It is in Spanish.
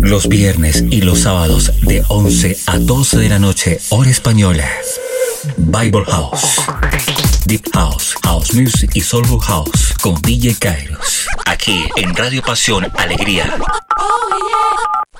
Los viernes y los sábados de 11 a 12 de la noche, hora española. Bible House. Deep House, House Music y Soulful House con DJ Kairos. Aquí en Radio Pasión Alegría.